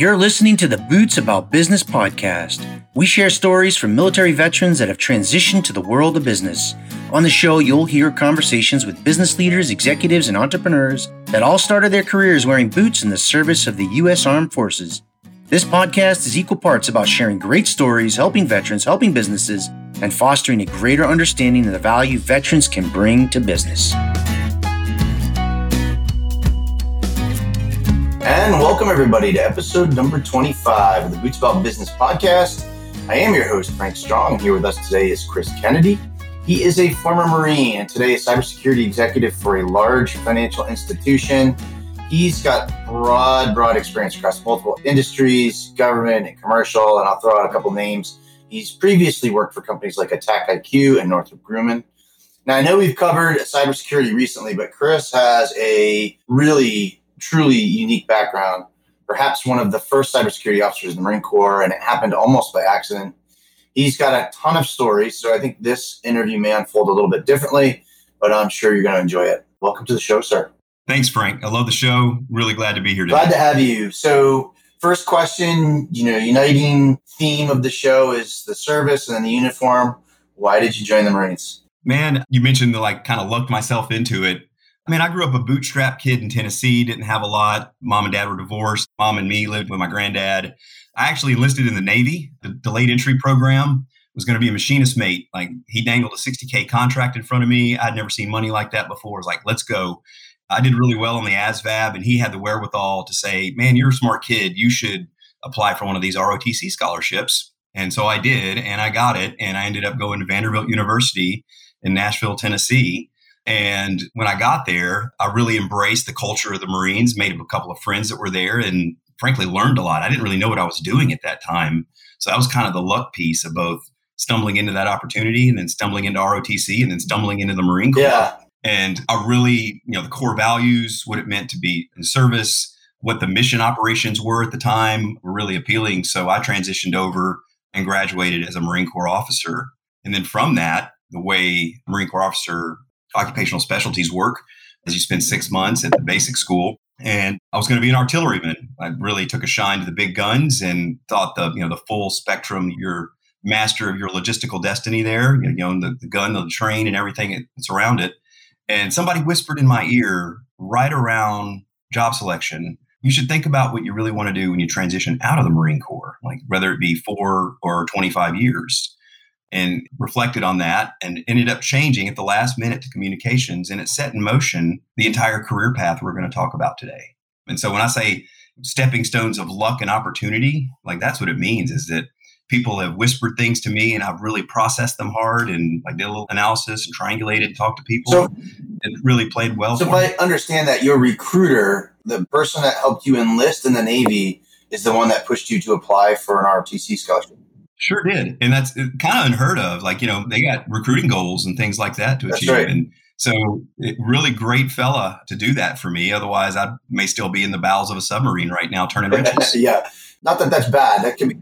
You're listening to the Boots About Business podcast. We share stories from military veterans that have transitioned to the world of business. On the show, you'll hear conversations with business leaders, executives, and entrepreneurs that all started their careers wearing boots in the service of the U.S. Armed Forces. This podcast is equal parts about sharing great stories, helping veterans, helping businesses, and fostering a greater understanding of the value veterans can bring to business. And welcome everybody to episode number 25 of the Boots About Business podcast. I am your host, Frank Strong, and here with us today is Chris Kennedy. He is a former Marine and today a cybersecurity executive for a large financial institution. He's got broad, broad experience across multiple industries, government and commercial, and I'll throw out a couple names. He's previously worked for companies like AttackIQ and Northrop Grumman. Now, I know we've covered cybersecurity recently, but Chris has a really truly unique background, perhaps one of the first cybersecurity officers in the Marine Corps, and it happened almost by accident. He's got a ton of stories, so I think this interview may unfold a little bit differently, but I'm sure you're going to enjoy it. Welcome to the show, sir. Thanks, Frank. I love the show. Really glad to be here today. Glad to have you. So, first question, you know, uniting theme of the show is the service and then the uniform. Why did you join the Marines? Man, you mentioned the like kind of lucked myself into it. I mean, I grew up a bootstrap kid in Tennessee, didn't have a lot. Mom and dad were divorced. Mom and me lived with my granddad. I actually enlisted in the Navy, the delayed entry program. Was going to be a machinist mate. Like he dangled a 60K contract in front of me. I'd never seen money like that before. Was like, let's go. I did really well on the ASVAB, and he had the wherewithal to say, man, you're a smart kid. You should apply for one of these ROTC scholarships. And so I did, and I got it. And I ended up going to Vanderbilt University in Nashville, Tennessee and when I got there, I really embraced the culture of the Marines, made a couple of friends that were there, and frankly learned a lot. I didn't really know what I was doing at that time. So that was kind of the luck piece of both stumbling into that opportunity and then stumbling into ROTC and then stumbling into the Marine Corps. Yeah. And I really, you know, the core values, what it meant to be in service, what the mission operations were at the time were really appealing. So I transitioned over and graduated as a Marine Corps officer. And then from that, the way Marine Corps officer occupational specialties work as you spend six months at the basic school. And I was going to be an artilleryman. I really took a shine to the big guns and thought the you know the full spectrum. You're master of your logistical destiny there. You know the, the gun, the train, and everything that's around it. And somebody whispered in my ear right around job selection. You should think about what you really want to do when you transition out of the Marine Corps, like whether it be four or 25 years and reflected on that and ended up changing at the last minute to communications and it set in motion the entire career path we're going to talk about today. And so when i say stepping stones of luck and opportunity like that's what it means is that people have whispered things to me and i've really processed them hard and like did a little analysis and triangulated and talked to people so, it really played well so if i understand that your recruiter the person that helped you enlist in the navy is the one that pushed you to apply for an ROTC scholarship Sure did. And that's uh, kind of unheard of. Like, you know, they got recruiting goals and things like that to that's achieve. Right. And so, it, really great fella to do that for me. Otherwise, I may still be in the bowels of a submarine right now turning wrenches. yeah. Not that that's bad. That can be.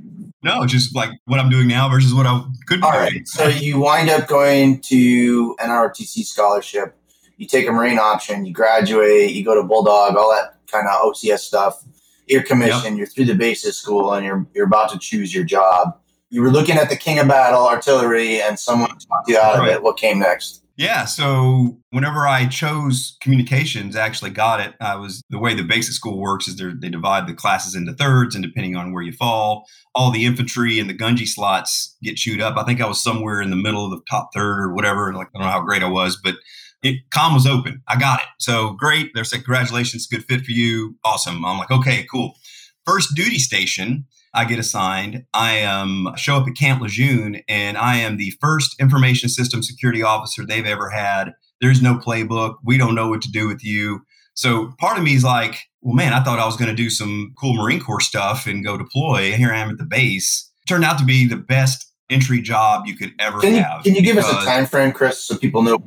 No, just like what I'm doing now versus what I could be All So, you wind up going to an ROTC scholarship. You take a Marine option, you graduate, you go to Bulldog, all that kind of OCS stuff. You're commissioned, yep. you're through the basic school, and you're, you're about to choose your job you were looking at the king of battle artillery and someone talked you out right. of it. What came next? Yeah so whenever i chose communications I actually got it. I was the way the basic school works is they divide the classes into thirds and depending on where you fall all the infantry and the gungy slots get chewed up. I think i was somewhere in the middle of the top third or whatever like i don't know how great i was but it com was open. I got it. So great. They're saying congratulations. Good fit for you. Awesome. I'm like okay cool. First duty station I get assigned. I um, show up at Camp Lejeune, and I am the first information system security officer they've ever had. There's no playbook. We don't know what to do with you. So part of me is like, well, man, I thought I was going to do some cool Marine Corps stuff and go deploy. Here I am at the base. Turned out to be the best entry job you could ever can you, have. Can you give us a time frame, Chris, so people know?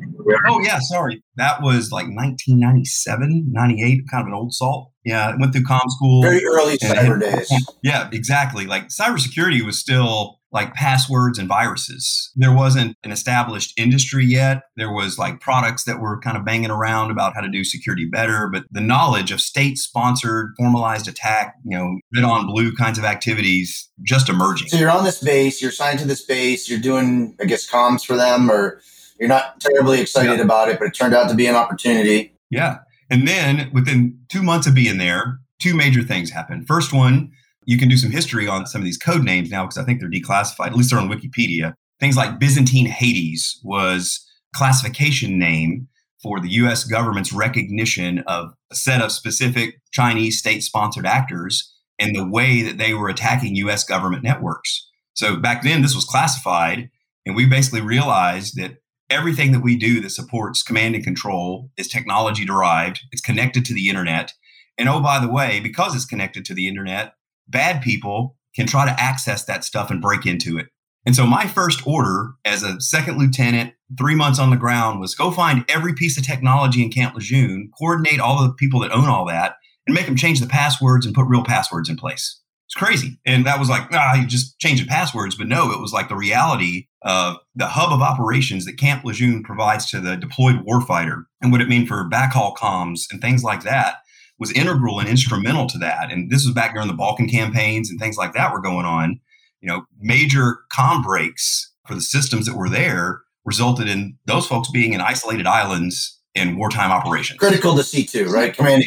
Oh yeah, sorry. That was like 1997, 98, kind of an old salt. Yeah, I went through com school. Very early cyber days. Yeah, exactly. Like cybersecurity was still like passwords and viruses. There wasn't an established industry yet. There was like products that were kind of banging around about how to do security better, but the knowledge of state sponsored formalized attack, you know, red on blue kinds of activities just emerging. So you're on this base, you're assigned to this base, you're doing, I guess, comms for them, or you're not terribly excited yeah. about it, but it turned out to be an opportunity. Yeah. And then within two months of being there, two major things happened. First one, you can do some history on some of these code names now because I think they're declassified, at least they're on Wikipedia. Things like Byzantine Hades was classification name for the US government's recognition of a set of specific Chinese state sponsored actors and the way that they were attacking US government networks. So back then, this was classified, and we basically realized that everything that we do that supports command and control is technology derived, it's connected to the internet. And oh, by the way, because it's connected to the internet, bad people can try to access that stuff and break into it. And so my first order as a second lieutenant, three months on the ground, was go find every piece of technology in Camp Lejeune, coordinate all the people that own all that, and make them change the passwords and put real passwords in place. It's crazy. And that was like, ah, you just change the passwords. But no, it was like the reality of the hub of operations that Camp Lejeune provides to the deployed warfighter and what it mean for backhaul comms and things like that was integral and instrumental to that. And this was back during the Balkan campaigns and things like that were going on. You know, major com breaks for the systems that were there resulted in those folks being in isolated islands in wartime operations. Critical to C2, right? Command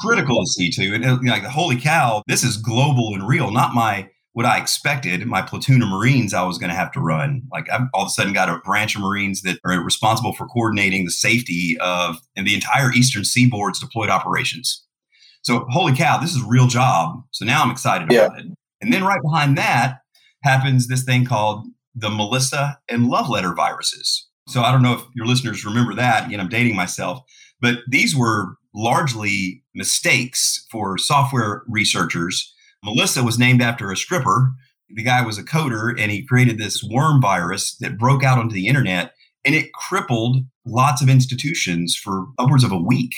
Critical to C2. And like, holy cow, this is global and real, not my what I expected, my platoon of Marines I was going to have to run. Like I've all of a sudden got a branch of Marines that are responsible for coordinating the safety of and the entire Eastern Seaboard's deployed operations. So, holy cow, this is a real job. So now I'm excited yeah. about it. And then right behind that happens this thing called the Melissa and Love Letter viruses. So I don't know if your listeners remember that. Again, I'm dating myself, but these were largely mistakes for software researchers. Melissa was named after a stripper. The guy was a coder and he created this worm virus that broke out onto the internet and it crippled lots of institutions for upwards of a week.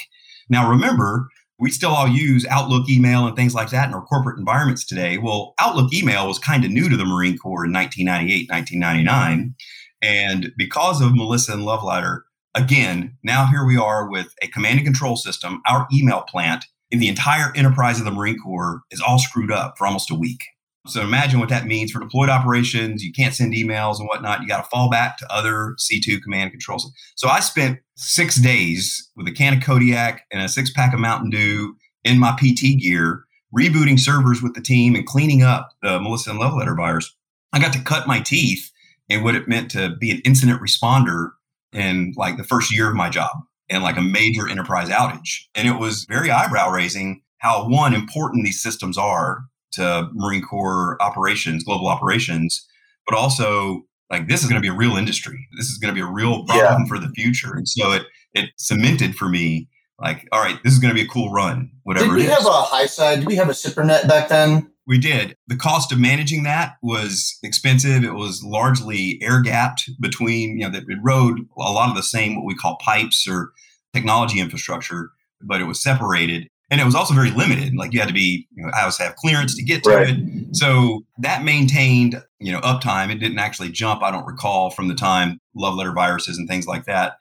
Now, remember, we still all use Outlook email and things like that in our corporate environments today. Well, Outlook email was kind of new to the Marine Corps in 1998, 1999. And because of Melissa and Love Letter, again, now here we are with a command and control system. Our email plant in the entire enterprise of the Marine Corps is all screwed up for almost a week. So imagine what that means for deployed operations. You can't send emails and whatnot. You got to fall back to other C2 command controls. So I spent six days with a can of Kodiak and a six pack of Mountain Dew in my PT gear, rebooting servers with the team and cleaning up the Melissa and Love Letter virus. I got to cut my teeth in what it meant to be an incident responder in like the first year of my job and like a major enterprise outage. And it was very eyebrow raising how one important these systems are to Marine Corps operations, global operations, but also like this is going to be a real industry. This is going to be a real problem yeah. for the future. And so it it cemented for me like, all right, this is going to be a cool run. Whatever. Did we have a high side? Did we have a SIPRNet back then? We did. The cost of managing that was expensive. It was largely air gapped between, you know, that it rode a lot of the same what we call pipes or technology infrastructure, but it was separated and it was also very limited. Like you had to be, you know, I was have clearance to get to right. it. So that maintained, you know, uptime. It didn't actually jump. I don't recall from the time love letter viruses and things like that.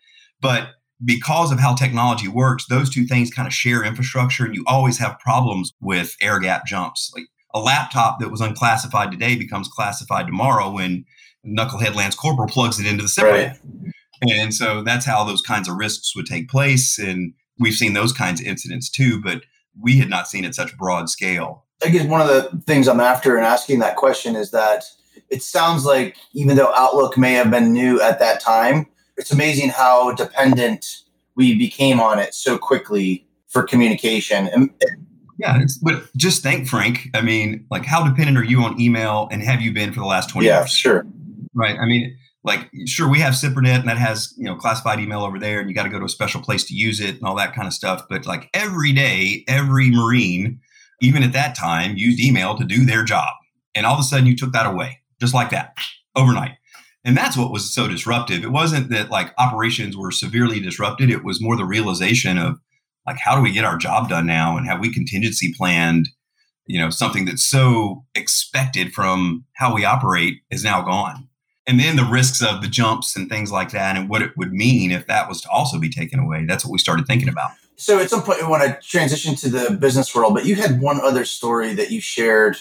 But because of how technology works, those two things kind of share infrastructure, and you always have problems with air gap jumps. Like a laptop that was unclassified today becomes classified tomorrow when Knucklehead Lance Corporal plugs it into the SIPRNet. Right. And so that's how those kinds of risks would take place. And we've seen those kinds of incidents too, but we had not seen it such broad scale. I guess one of the things I'm after in asking that question is that it sounds like even though Outlook may have been new at that time, it's amazing how dependent we became on it so quickly for communication. And, yeah, but just think, Frank. I mean, like, how dependent are you on email, and have you been for the last twenty yeah, years? sure. Right. I mean, like sure we have SIPRNet and that has you know classified email over there and you got to go to a special place to use it and all that kind of stuff but like every day every marine even at that time used email to do their job and all of a sudden you took that away just like that overnight and that's what was so disruptive it wasn't that like operations were severely disrupted it was more the realization of like how do we get our job done now and have we contingency planned you know, something that's so expected from how we operate is now gone. And then the risks of the jumps and things like that and what it would mean if that was to also be taken away. That's what we started thinking about. So at some point, we want to transition to the business world, but you had one other story that you shared.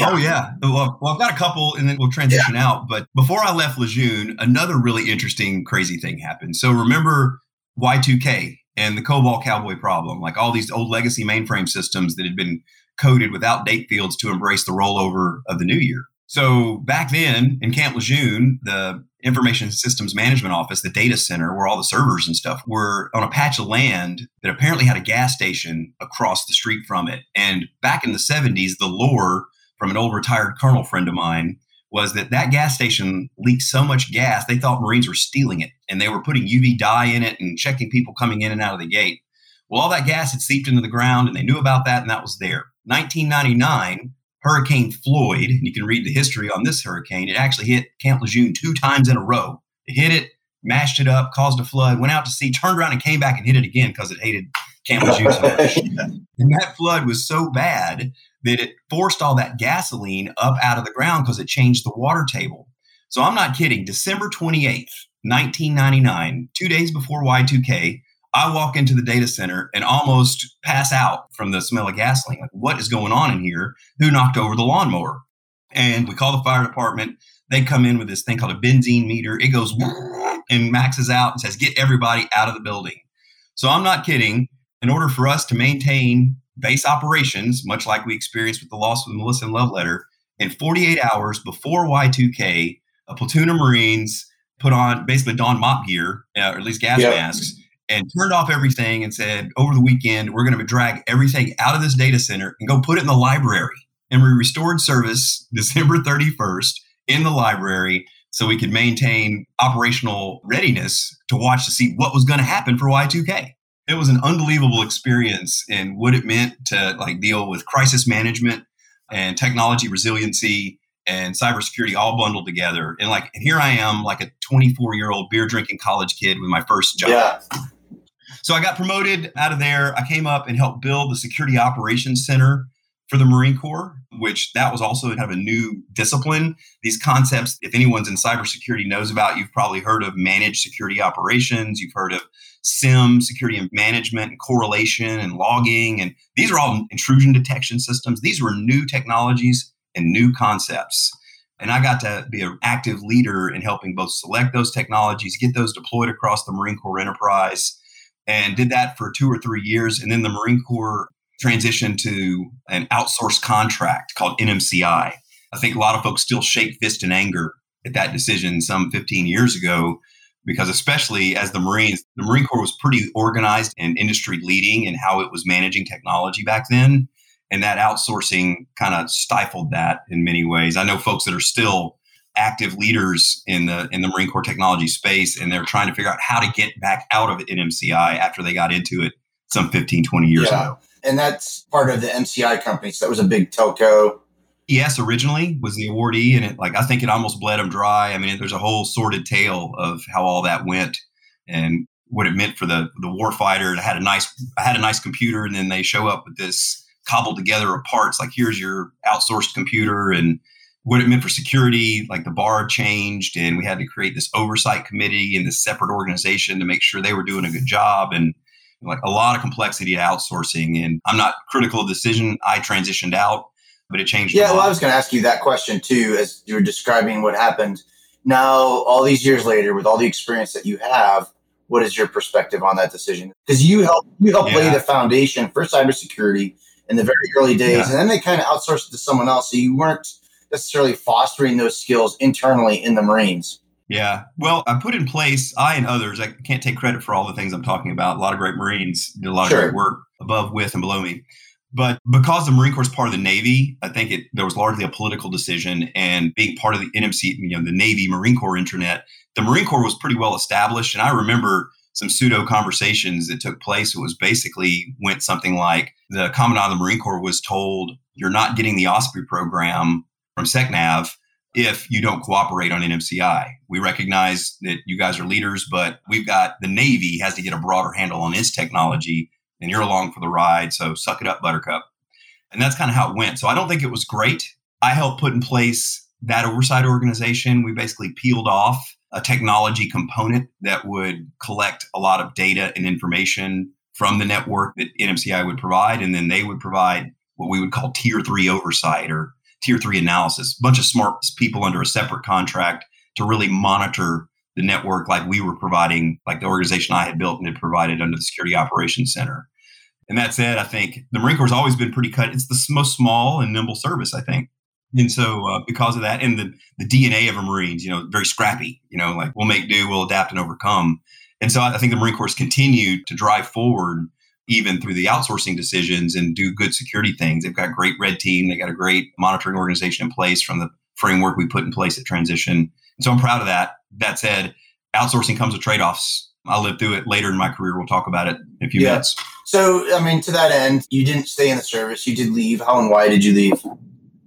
Oh yeah. Well, well, I've got a couple, and then we'll transition yeah. out. But before I left Lejeune, another really interesting, crazy thing happened. So remember Y2K and the COBOL Cowboy problem, like all these old legacy mainframe systems that had been coded without date fields to embrace the rollover of the new year. So back then in Camp Lejeune, the information systems management office, the data center where all the servers and stuff were on a patch of land that apparently had a gas station across the street from it. And back in the 70s, the lore from an old retired colonel friend of mine was that that gas station leaked so much gas they thought marines were stealing it and they were putting uv dye in it and checking people coming in and out of the gate well all that gas had seeped into the ground and they knew about that and that was there 1999 Hurricane Floyd, and you can read the history on this hurricane, it actually hit Camp Lejeune two times in a row. It hit it, mashed it up, caused a flood, went out to sea, turned around and came back and hit it again because it hated Camp Lejeune so much. and that flood was so bad that it forced all that gasoline up out of the ground because it changed the water table. So I'm not kidding. December 28th, 1999, two days before Y2K, I walk into the data center and almost pass out from the smell of gasoline. Like, what is going on in here? Who knocked over the lawnmower? And we call the fire department. They come in with this thing called a benzene meter. It goes and maxes out and says, get everybody out of the building. So I'm not kidding. In order for us to maintain base operations, much like we experienced with the loss of the Melissa and Love letter, in 48 hours before Y2K, a platoon of Marines put on basically don mop gear, uh, or at least gas yep. masks, and turned off everything and said, over the weekend, we're going to drag everything out of this data center and go put it in the library. And we restored service December 31st in the library so we could maintain operational readiness to watch to see what was going to happen for Y2K. It was an unbelievable experience and what it meant to like deal with crisis management and technology resiliency and cybersecurity all bundled together. And like and here I am, like a 24 year old beer drinking college kid with my first job. Yeah. So I got promoted out of there. I came up and helped build the Security Operations Center for the Marine Corps, which that was also kind of a new discipline. These concepts, if anyone's in cybersecurity knows about, you've probably heard of managed security operations, you've heard of SIEM, security and management, and correlation and logging. And these are all intrusion detection systems. These were new technologies and new concepts. And I got to be an active leader in helping both select those technologies, get those deployed across the Marine Corps enterprise, and did that for two or three years. And then the Marine Corps transitioned to an outsourced contract called NMCI. I think a lot of folks still shake fist in anger at that decision some 15 years ago because especially as the Marines, the Marine Corps was pretty organized and industry leading in how it was managing technology back then. And that outsourcing kind of stifled that in many ways. I know folks that are still active leaders in the in the Marine Corps technology space, and they're trying to figure out how to get back out of NMCI after they got into it some 15, 20 years yeah. ago. And that's part of the MCI company. So that was a big telco. ES originally was the awardee, and it like I think it almost bled them dry. I mean, there's a whole sordid tale of how all that went and what it meant for the the warfighter. I had a nice I had a nice computer, and then they show up with this cobbled together of parts. Like here's your outsourced computer, and what it meant for security, like the bar changed, and we had to create this oversight committee and this separate organization to make sure they were doing a good job. And like a lot of complexity to outsourcing. And I'm not critical of the decision. I transitioned out, but it changed. Yeah, well, I was going to ask you that question too, as you were describing what happened. Now, all these years later, with all the experience that you have, what is your perspective on that decision? Because you helped you helped yeah. lay the foundation for cybersecurity in the very early days, yeah. and then they kind of outsourced it to someone else. So you weren't necessarily fostering those skills internally in the Marines. Yeah. Well, I put in place, I and others, I can't take credit for all the things I'm talking about. A lot of great Marines did a lot sure. of great work above, with, and below me. But because the Marine Corps is part of the Navy, I think it there was largely a political decision. And being part of the NMC, you know, the Navy Marine Corps intranet, the Marine Corps was pretty well established. And I remember some pseudo conversations that took place. It was basically went something like the Commandant of the Marine Corps was told, "You're not getting the Osprey program from SecNav if you don't cooperate on NMCI. We recognize that you guys are leaders, but we've got the Navy has to get a broader handle on its technology, and you're along for the ride. So suck it up, Buttercup. And that's kind of how it went. So I don't think it was great. I helped put in place that oversight organization. We basically peeled off a technology component that would collect a lot of data and information from the network that NMCI would provide. And then they would provide what we would call tier three oversight or tier three analysis, a bunch of smart people under a separate contract to really monitor the network like we were providing, like the organization I had built and had provided under the Security Operations Center. And that said, I think the Marine Corps has always been pretty cut. It's the most small and nimble service, I think. And so, uh, because of that, and the, the DNA of a Marines, you know, very scrappy, you know, like we'll make do, we'll adapt and overcome. And so, I think the Marine Corps continued to drive forward even through the outsourcing decisions and do good security things. They've got a great red team, they got a great monitoring organization in place from the framework we put in place at transition. And so, I'm proud of that. That said, outsourcing comes with trade offs. I'll live through it later in my career. We'll talk about it in a few yeah. minutes. So, I mean, to that end, you didn't stay in the service. You did leave. How and why did you leave?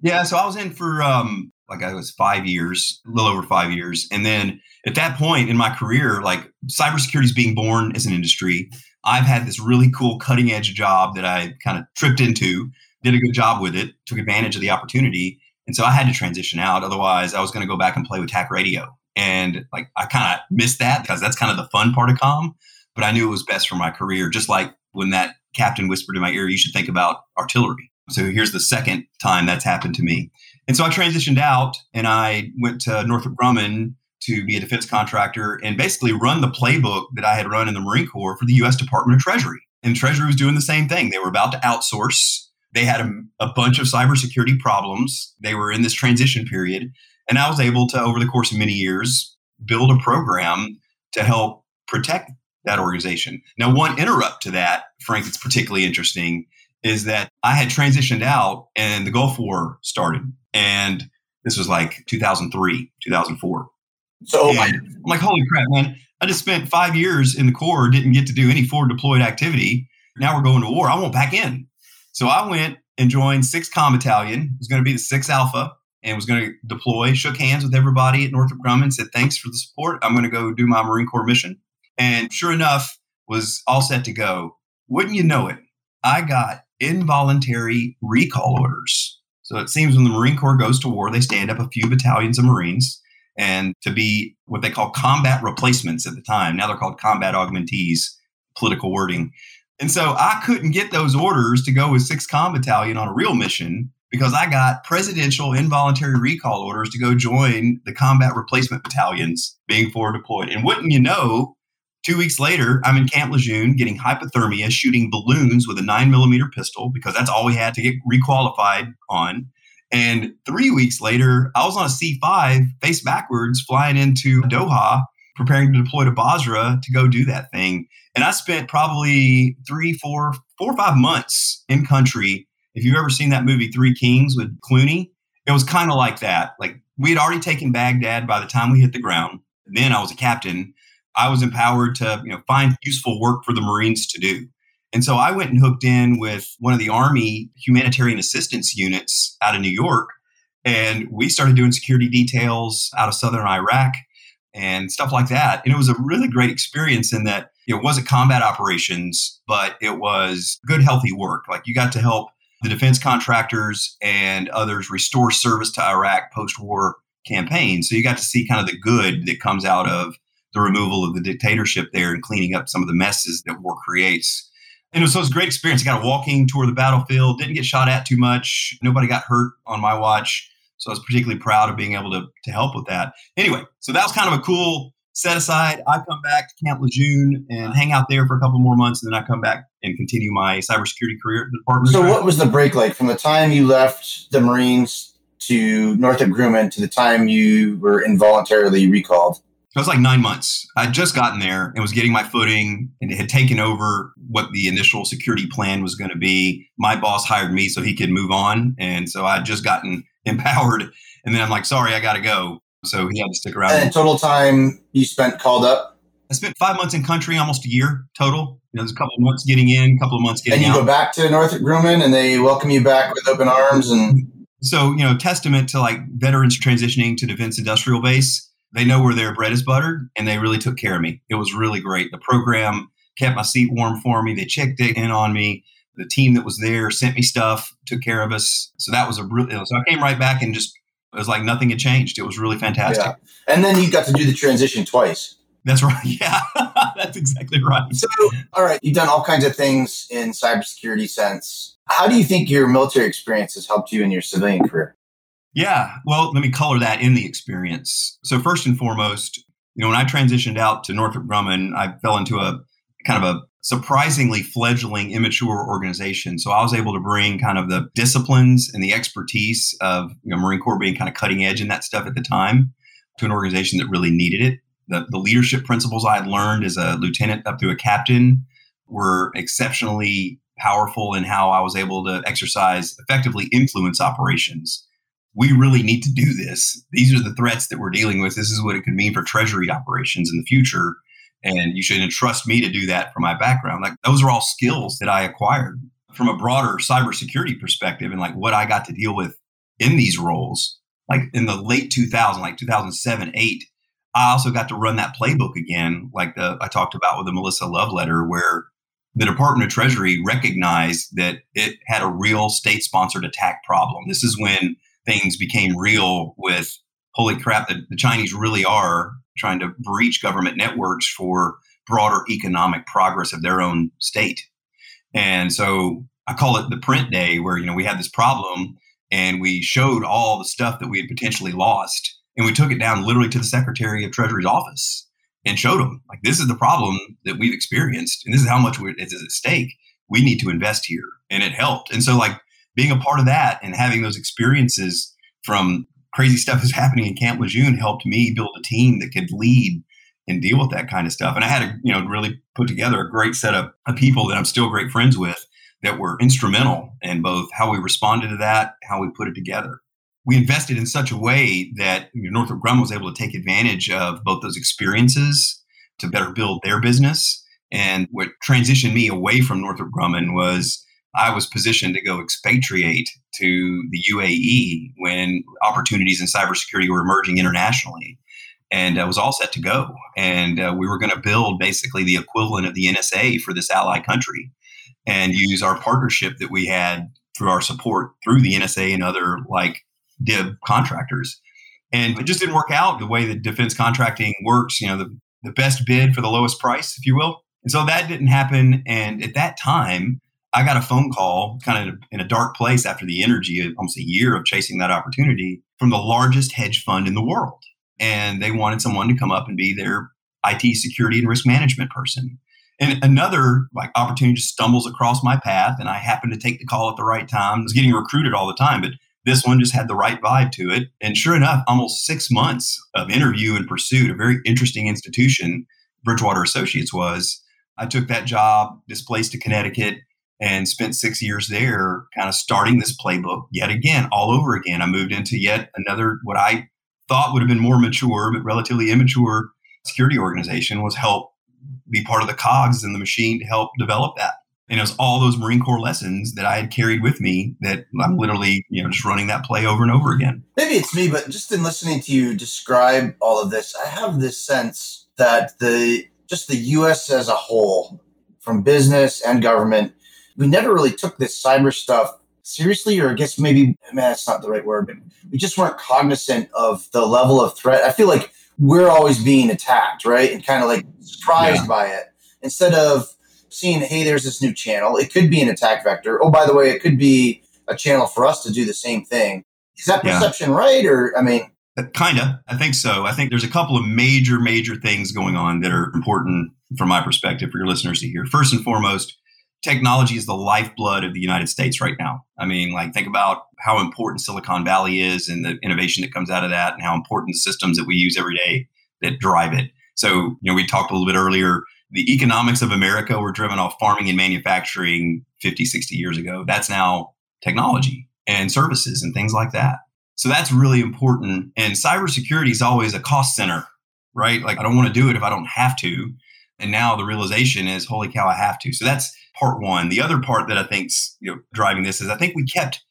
Yeah, so I was in for um, like I was five years, a little over five years, and then at that point in my career, like cybersecurity is being born as an industry. I've had this really cool cutting edge job that I kind of tripped into, did a good job with it, took advantage of the opportunity, and so I had to transition out. Otherwise, I was going to go back and play with TAC radio, and like I kind of missed that because that's kind of the fun part of com. But I knew it was best for my career, just like when that captain whispered in my ear, "You should think about artillery." So here's the second time that's happened to me. And so I transitioned out and I went to Northrop Grumman to be a defense contractor and basically run the playbook that I had run in the Marine Corps for the US Department of Treasury. And Treasury was doing the same thing. They were about to outsource. They had a, a bunch of cybersecurity problems. They were in this transition period. And I was able to, over the course of many years, build a program to help protect that organization. Now, one interrupt to that, Frank, it's particularly interesting is that I had transitioned out and the Gulf War started. And this was like 2003, 2004. So oh, and I'm like, holy crap, man. I just spent five years in the Corps, didn't get to do any forward deployed activity. Now we're going to war. I won't back in. So I went and joined 6th Com Battalion. It was going to be the 6th Alpha and was going to deploy, shook hands with everybody at Northrop Grumman, said, thanks for the support. I'm going to go do my Marine Corps mission. And sure enough, was all set to go. Wouldn't you know it? I got involuntary recall orders. So it seems when the Marine Corps goes to war, they stand up a few battalions of Marines and to be what they call combat replacements at the time. Now they're called combat augmentees, political wording. And so I couldn't get those orders to go with 6th Com Battalion on a real mission because I got presidential involuntary recall orders to go join the combat replacement battalions being forward deployed. And wouldn't you know, Two weeks later, I'm in Camp Lejeune getting hypothermia, shooting balloons with a nine millimeter pistol because that's all we had to get requalified on. And three weeks later, I was on a C5 face backwards flying into Doha, preparing to deploy to Basra to go do that thing. And I spent probably three, four, four or five months in country. If you've ever seen that movie Three Kings with Clooney, it was kind of like that. Like we had already taken Baghdad by the time we hit the ground. Then I was a captain. I was empowered to you know find useful work for the Marines to do. And so I went and hooked in with one of the Army humanitarian assistance units out of New York. And we started doing security details out of southern Iraq and stuff like that. And it was a really great experience in that it wasn't combat operations, but it was good, healthy work. Like you got to help the defense contractors and others restore service to Iraq post war campaign. So you got to see kind of the good that comes out of the removal of the dictatorship there and cleaning up some of the messes that war creates. And it was, so it was a great experience. I got a walking tour of the battlefield, didn't get shot at too much. Nobody got hurt on my watch. So I was particularly proud of being able to, to help with that. Anyway, so that was kind of a cool set aside. I come back to Camp Lejeune and hang out there for a couple more months, and then I come back and continue my cybersecurity career at the department. So, what was the break like from the time you left the Marines to Northrop Grumman to the time you were involuntarily recalled? It was like nine months. I'd just gotten there and was getting my footing and it had taken over what the initial security plan was going to be. My boss hired me so he could move on. And so I'd just gotten empowered. And then I'm like, sorry, I got to go. So he had to stick around. And total time you spent called up? I spent five months in country, almost a year total. You know, there's a couple of months getting in, a couple of months getting out. And you out. go back to Northrop Grumman and they welcome you back with open arms and so you know testament to like veterans transitioning to defense industrial base they know where their bread is buttered and they really took care of me. It was really great. The program kept my seat warm for me. They checked in on me. the team that was there sent me stuff, took care of us. So that was a really, so I came right back and just, it was like nothing had changed. It was really fantastic. Yeah. And then you got to do the transition twice. That's right. Yeah, that's exactly right. So, all right, you've done all kinds of things in cybersecurity sense. How do you think your military experience has helped you in your civilian career? Yeah, well, let me color that in the experience. So, first and foremost, you know, when I transitioned out to Northrop Grumman, I fell into a kind of a surprisingly fledgling, immature organization. So I was able to bring kind of the disciplines and the expertise of you know, Marine Corps being kind of cutting edge in that stuff at the time to an organization that really needed it. The, the leadership principles I had learned as a lieutenant up to a captain were exceptionally powerful in how I was able to exercise effectively influence operations. We really need to do this. These are the threats that we're dealing with. This is what it could mean for treasury operations in the future and you should entrust me to do that from my background. Like those are all skills that I acquired from a broader cybersecurity perspective and like what I got to deal with in these roles. Like in the late 2000, like 2007, 8, I also got to run that playbook again, like the I talked about with the Melissa Love letter, where the Department of Treasury recognized that it had a real state sponsored attack problem. This is when things became real with holy crap, the, the Chinese really are trying to breach government networks for broader economic progress of their own state. And so I call it the print day where, you know, we had this problem and we showed all the stuff that we had potentially lost. And we took it down literally to the Secretary of Treasury's office and showed them, like, this is the problem that we've experienced. And this is how much is at stake. We need to invest here. And it helped. And so, like, being a part of that and having those experiences from crazy stuff that's happening in Camp Lejeune helped me build a team that could lead and deal with that kind of stuff. And I had to, you know, really put together a great set of, of people that I'm still great friends with that were instrumental in both how we responded to that, how we put it together. We invested in such a way that you know, Northrop Grumman was able to take advantage of both those experiences to better build their business. And what transitioned me away from Northrop Grumman was I was positioned to go expatriate to the UAE when opportunities in cybersecurity were emerging internationally. And I was all set to go. And uh, we were going to build basically the equivalent of the NSA for this ally country and use our partnership that we had through our support through the NSA and other like DIB contractors. And it just didn't work out the way that defense contracting works, you know, the, the best bid for the lowest price, if you will. And so that didn't happen. And at that time, I got a phone call kind of in a dark place after the energy, almost a year of chasing that opportunity from the largest hedge fund in the world. And they wanted someone to come up and be their IT security and risk management person. And another like opportunity just stumbles across my path and I happen to take the call at the right time. I was getting recruited all the time, but this one just had the right vibe to it. And sure enough, almost six months of interview and pursuit, a very interesting institution, Bridgewater Associates was. I took that job, displaced to Connecticut, and spent six years there, kind of starting this playbook yet again, all over again. I moved into yet another, what I thought would have been more mature, but relatively immature security organization was help be part of the cogs in the machine to help develop that. And it was all those Marine Corps lessons that I had carried with me that I'm literally, you know, just running that play over and over again. Maybe it's me, but just in listening to you describe all of this, I have this sense that the just the US as a whole, from business and government, we never really took this cyber stuff seriously, or I guess maybe, man, that's not the right word, but we just weren't cognizant of the level of threat. I feel like we're always being attacked, right? And kind of like surprised yeah. by it instead of seeing, hey, there's this new channel. It could be an attack vector. Oh, by the way, it could be a channel for us to do the same thing. Is that perception yeah. right? Or, I mean, uh, Kinda. I think so. I think there's a couple of major, major things going on that are important from my perspective for your listeners to hear. First and foremost, technology is the lifeblood of the United States right now. I mean, like think about how important Silicon Valley is and the innovation that comes out of that and how important the systems that we use every day that drive it. So, you know, we talked a little bit earlier, the economics of America were driven off farming and manufacturing 50, 60 years ago. That's now technology and services and things like that. So that's really important. And cybersecurity is always a cost center, right? Like I don't want to do it if I don't have to. And now the realization is, holy cow, I have to. So that's part one. The other part that I think's you know driving this is I think we kept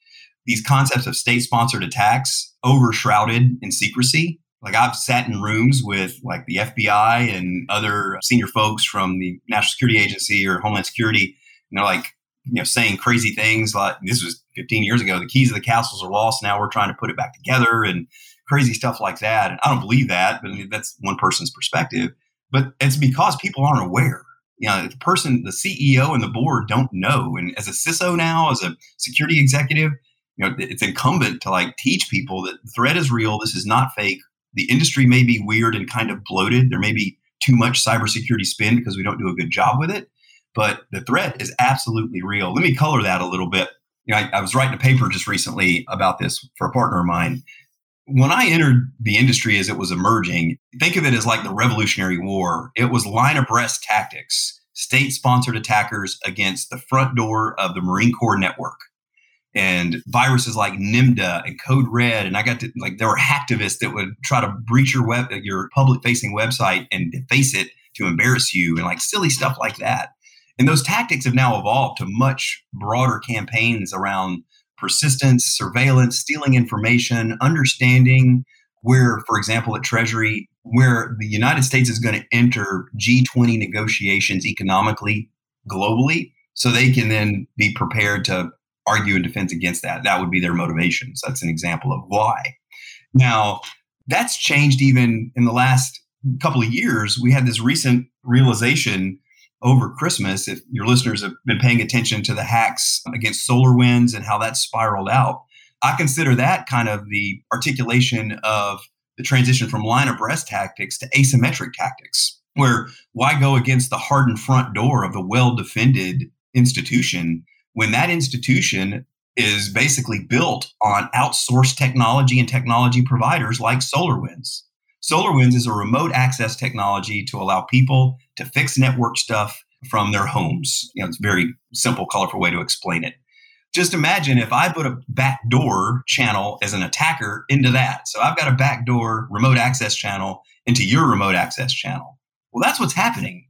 these concepts of state-sponsored attacks overshrouded in secrecy. Like I've sat in rooms with like the FBI and other senior folks from the National Security Agency or Homeland Security, and they're like, you know, saying crazy things like this was 15 years ago. The keys of the castles are lost. Now we're trying to put it back together and crazy stuff like that. And I don't believe that, but I mean, that's one person's perspective. But it's because people aren't aware. You know, the person, the CEO and the board don't know. And as a CISO now, as a security executive, you know, it's incumbent to like teach people that the threat is real. This is not fake. The industry may be weird and kind of bloated. There may be too much cybersecurity spin because we don't do a good job with it. But the threat is absolutely real. Let me color that a little bit. You know, I, I was writing a paper just recently about this for a partner of mine. When I entered the industry as it was emerging, think of it as like the Revolutionary War. It was line abreast tactics, state sponsored attackers against the front door of the Marine Corps network and viruses like Nimda and Code Red. And I got to like there were hacktivists that would try to breach your web your public facing website and deface it to embarrass you and like silly stuff like that. And those tactics have now evolved to much broader campaigns around persistence, surveillance, stealing information, understanding where, for example, at Treasury, where the United States is going to enter G20 negotiations economically globally so they can then be prepared to argue in defense against that. That would be their motivations. That's an example of why. Now, that's changed even in the last couple of years. We had this recent realization over Christmas. If your listeners have been paying attention to the hacks against SolarWinds and how that spiraled out, I consider that kind of the articulation of the transition from line abreast tactics to asymmetric tactics, where why go against the hardened front door of the well defended institution when that institution is basically built on outsourced technology and technology providers like SolarWinds. SolarWinds is a remote access technology to allow people to fix network stuff from their homes. You know, it's a very simple, colorful way to explain it. Just imagine if I put a backdoor channel as an attacker into that. So I've got a backdoor remote access channel into your remote access channel. Well, that's what's happening.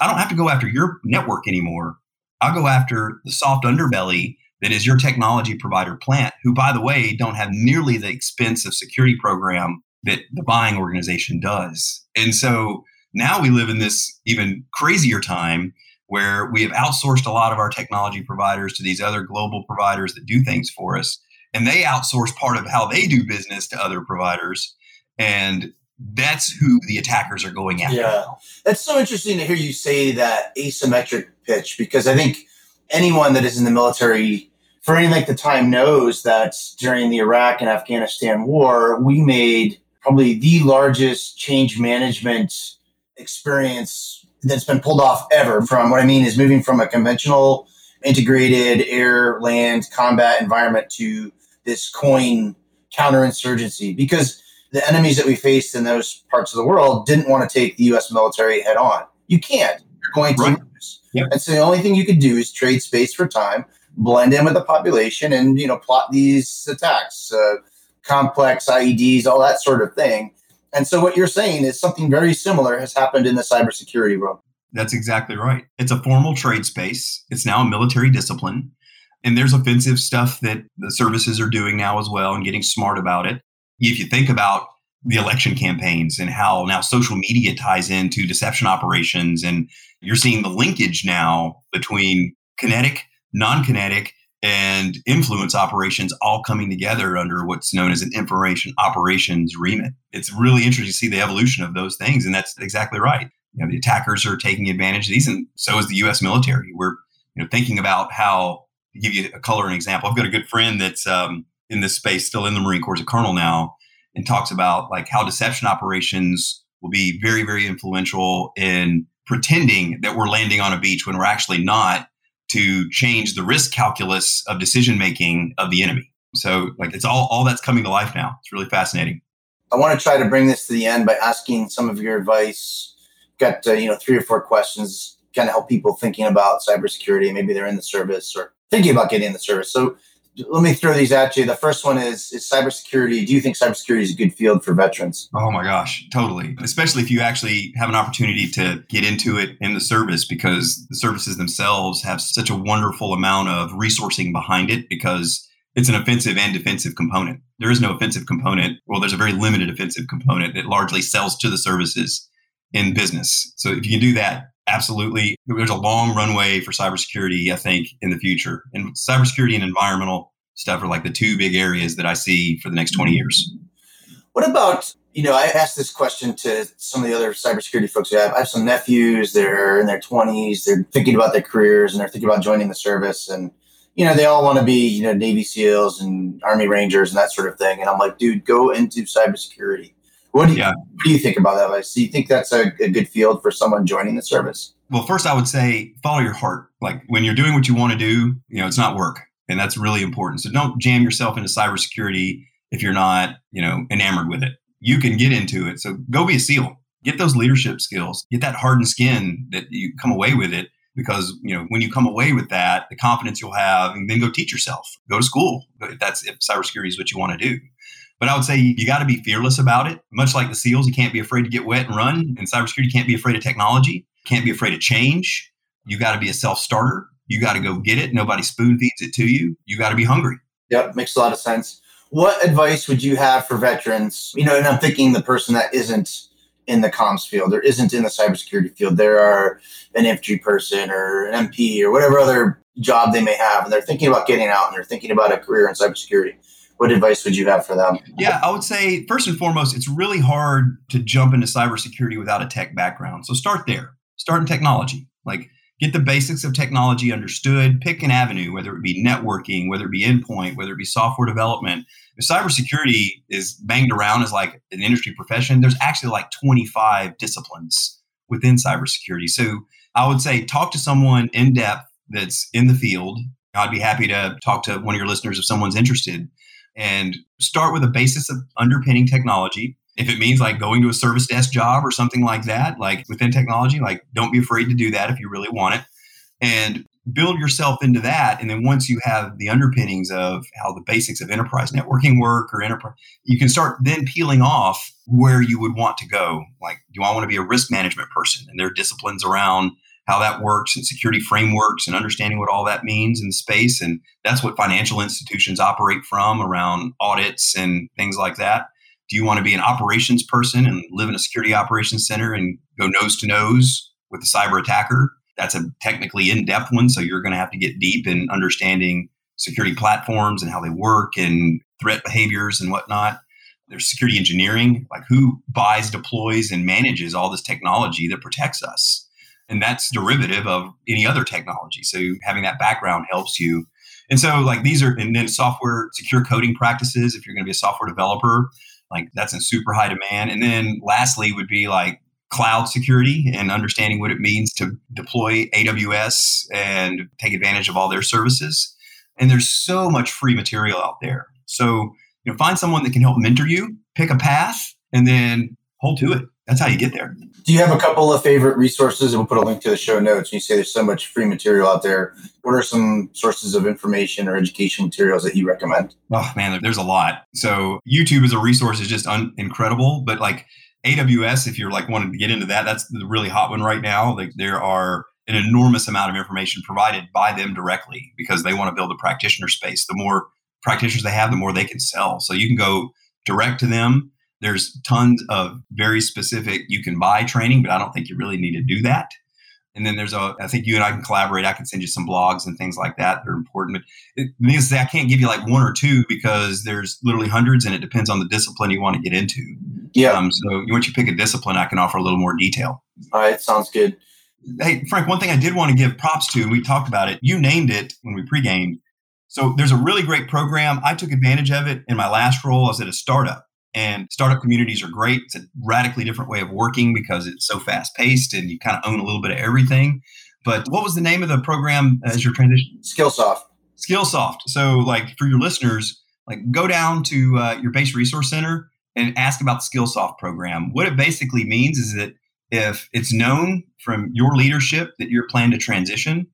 I don't have to go after your network anymore. I'll go after the soft underbelly that is your technology provider plant, who, by the way, don't have nearly the expensive security program that the buying organization does. And so now we live in this even crazier time where we have outsourced a lot of our technology providers to these other global providers that do things for us. And they outsource part of how they do business to other providers. And that's who the attackers are going after. Yeah. That's so interesting to hear you say that asymmetric pitch because I think anyone that is in the military for any length of time knows that during the Iraq and Afghanistan war, we made probably the largest change management experience that's been pulled off ever. From what I mean is moving from a conventional integrated air, land, combat environment to this COIN counterinsurgency because the enemies that we faced in those parts of the world didn't want to take the US military head on. You can't. You're going to right. lose. Yep. And so the only thing you could do is trade space for time, blend in with the population, and you know plot these attacks, uh, complex IEDs, all that sort of thing. And so what you're saying is something very similar has happened in the cybersecurity realm. That's exactly right. It's a formal trade space. It's now a military discipline. And there's offensive stuff that the services are doing now as well and getting smart about it. If you think about the election campaigns and how now social media ties into deception operations, and you're seeing the linkage now between kinetic, non kinetic, and influence operations all coming together under what's known as an information operations remit. It's really interesting to see the evolution of those things, and that's exactly right. You know, the attackers are taking advantage of these, and so is the U.S. military. We're you know thinking about how to give you a color and example. I've got a good friend that's um, in this space, still in the Marine Corps a colonel now, and talks about like how deception operations will be very, very influential in pretending that we're landing on a beach when we're actually not to change the risk calculus of decision making of the enemy. So like it's all all that's coming to life now. It's really fascinating. I want to try to bring this to the end by asking some of your advice. Got uh, you know three or four questions, kind of help people thinking about cybersecurity. Maybe they're in the service or thinking about getting in the service. So let me throw these at you. The first one is is cybersecurity. Do you think cybersecurity is a good field for veterans? Oh my gosh, totally. Especially if you actually have an opportunity to get into it in the service because the services themselves have such a wonderful amount of resourcing behind it because it's an offensive and defensive component. There is no offensive component. Well, there's a very limited offensive component that largely sells to the services in business. So if you can do that, absolutely. There's a long runway for cybersecurity, I think, in the future. And cybersecurity and environmental stuff are like the two big areas that I see for the next 20 years. What about, you know, I asked this question to some of the other cybersecurity folks who have. I have some nephews, they're in their 20s, they're thinking about their careers and they're thinking about joining the service. And, you know, they all want to be, you know, Navy SEALs and Army Rangers and that sort of thing. And I'm like, dude, go into cybersecurity. What do you, yeah. what do you think about that? Do you think that's a, a good field for someone joining the service? Well, first, I would say follow your heart. Like when you're doing what you want to do, you know, it's not work. And that's really important. So don't jam yourself into cybersecurity if you're not, you know, enamored with it. You can get into it. So go be a SEAL. Get those leadership skills. Get that hardened skin that you come away with it because you know when you come away with that the confidence you'll have and then go teach yourself go to school if that's if cybersecurity is what you want to do but i would say you, got to be fearless about it. Much like the seals you can't be afraid to get wet and run and cybersecurity you can't be afraid of technology can't be afraid of change. You got to be a self-starter. You got to go get it. Nobody spoon feeds it to you. You got to be hungry. Yep makes a lot of sense. What advice would you have for veterans? You know and i'm thinking the person that isn't in the comms field or isn't in the cybersecurity field. There are an infantry person or an MP or whatever other job they may have, and they're thinking about getting out and they're thinking about a career in cybersecurity. What advice would you have for them? Yeah, I would say first and foremost, it's really hard to jump into cybersecurity without a tech background. So start there. Start in technology. Like get the basics of technology understood. Pick an avenue, whether it be networking, whether it be endpoint, whether it be software development if cybersecurity is banged around as like an industry profession, there's actually like 25 disciplines within cybersecurity. So I would say talk to someone in depth that's in the field. I'd be happy to talk to one of your listeners if someone's interested and start with a basis of underpinning technology. If it means like going to a service desk job or something like that, like within technology, like don't be afraid to do that if you really want it. And build yourself into that and then once you have the underpinnings of how the basics of enterprise networking work or enterprise you can start then peeling off where you would want to go like do i want to be a risk management person and there are disciplines around how that works and security frameworks and understanding what all that means in space. And that's what financial institutions operate from around audits and things like that. Do you want to be an operations person and live in a security operations center and go nose to nose with a cyber attacker? That's a technically in-depth one so you're going to have to get deep in understanding security platforms and how they work and threat behaviors and whatnot. There's security engineering like who buys deploys and manages all this technology that protects us and that's derivative of any other technology so having that background helps you and so like these are and then software secure coding practices if you're going to be a software developer like that's in super high demand and then lastly would be like cloud security and understanding what it means to deploy AWS and take advantage of all their services. And there's so much free material out there. So, you know, find someone that can help mentor you, pick a path, and then hold to it. That's how you get there. Do you have a couple of favorite resources? And we'll put a link to the show notes. You say there's so much free material out there. What are some sources of information or education materials that you recommend? Oh man, there's a lot. So YouTube as a resource is just un- incredible. But like AWS, if you're like wanting to get into that, that's the really hot one right now. Like there are an enormous amount of information provided by them directly because they want to build a practitioner space. The more practitioners they have, the more they can sell. So you can go direct to them. There's tons of very specific you can buy training, but I don't think you really need to do that. And then there's a, I think you and I can collaborate. I can send you some blogs and things like that that are important. But it means that I can't give you like one or two because there's literally hundreds and it depends on the discipline you want to get into. Yeah. Um, so once you pick a discipline, I can offer a little more detail. All right. Sounds good. Hey, Frank, one thing I did want to give props to, and we talked about it, you named it when we pre-gamed. So there's a really great program. I took advantage of it in my last role. I was at a startup and startup communities are great. It's a radically different way of working because it's so fast paced and you kind of own a little bit of everything. But what was the name of the program as your transition? Skillsoft. Skillsoft. So, like for your listeners, like go down to uh, your base resource center and ask about the Skillsoft program. What it basically means is that if it's known from your leadership that you're planning to transition,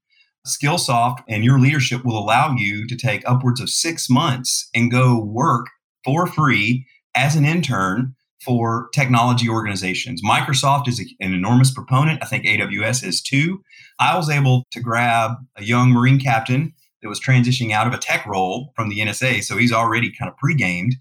Skillsoft and your leadership will allow you to take upwards of six months and go work for free as an intern for technology organizations. Microsoft is a, an enormous proponent. I think AWS is too. I was able to grab a young Marine captain that was transitioning out of a tech role from the NSA. So he's already kind of pre gamed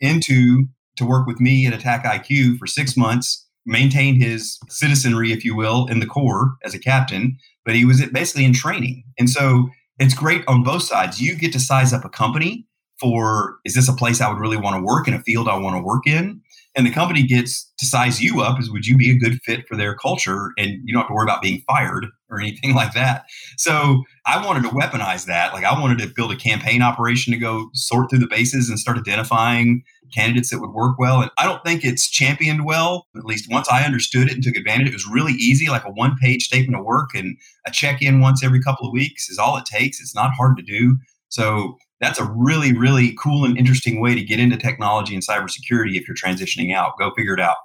into to work with me at AttackIQ for six months maintained his citizenry, if you will, in the Corps as a captain, but he was basically in training. And so it's great on both sides. You get to size up a company for is this a place I would really want to work in a field I want to work in? And the company gets to size you up as would you be a good fit for their culture and you don't have to worry about being fired or anything like that. So I wanted to weaponize that. Like I wanted to build a campaign operation to go sort through the bases and start identifying candidates that would work well. And I don't think it's championed well. At least once I understood it and took advantage, it was really easy, like a one page statement of work and a check in once every couple of weeks is all it takes. It's not hard to do. So that's a really, really cool and interesting way to get into technology and cybersecurity if you're transitioning out. Go figure it out.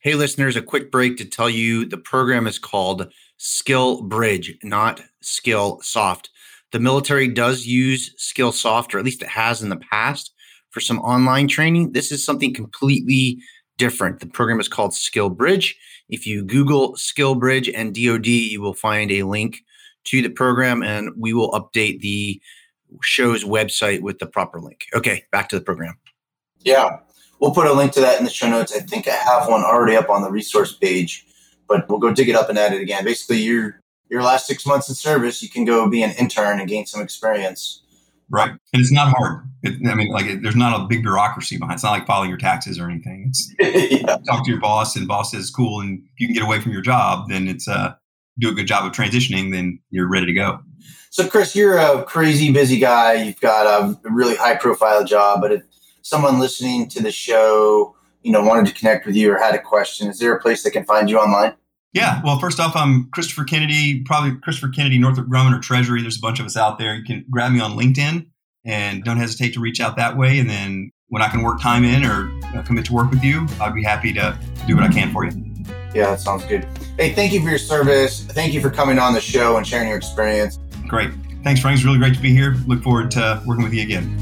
Hey, listeners, a quick break to tell you the program is called Skill Bridge, not Skill Soft. The military does use Skill Soft, or at least it has in the past, for some online training. This is something completely different. The program is called Skill Bridge. If you Google Skill Bridge and DoD, you will find a link to the program, and we will update the show's website with the proper link. Okay, back to the program. Yeah, we'll put a link to that in the show notes. I think I have one already up on the resource page, but we'll go dig it up and add it again. Basically, your your last six months in service, you can go be an intern and gain some experience. Right, and it's not hard. It, I mean, like, it, there's not a big bureaucracy behind. It's not like filing your taxes or anything. It's yeah. talk to your boss, and boss says cool, and you can get away from your job. Then it's uh, do a good job of transitioning. Then you're ready to go. So, Chris, you're a crazy busy guy. You've got a really high profile job, but if someone listening to the show, you know, wanted to connect with you or had a question, is there a place they can find you online? Yeah. Well, first off, I'm Christopher Kennedy, probably Christopher Kennedy, Northrop Grumman or Treasury. There's a bunch of us out there. You can grab me on LinkedIn and don't hesitate to reach out that way. And then when I can work time in or commit to work with you, I'd be happy to do what I can for you. Yeah, that sounds good. Hey, thank you for your service. Thank you for coming on the show and sharing your experience. Great. Thanks, Frank. It's really great to be here. Look forward to working with you again.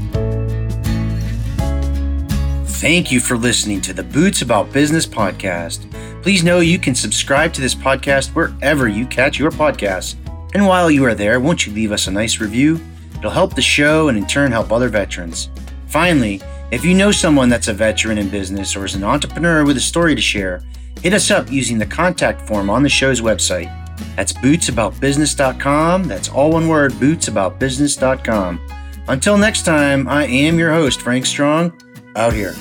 Thank you for listening to the Boots About Business podcast. Please know you can subscribe to this podcast wherever you catch your podcasts. And while you are there, won't you leave us a nice review? It'll help the show and in turn help other veterans. Finally, if you know someone that's a veteran in business or is an entrepreneur with a story to share, hit us up using the contact form on the show's website. That's bootsaboutbusiness.com. That's all one word, bootsaboutbusiness.com. Until next time, I am your host, Frank Strong, out here.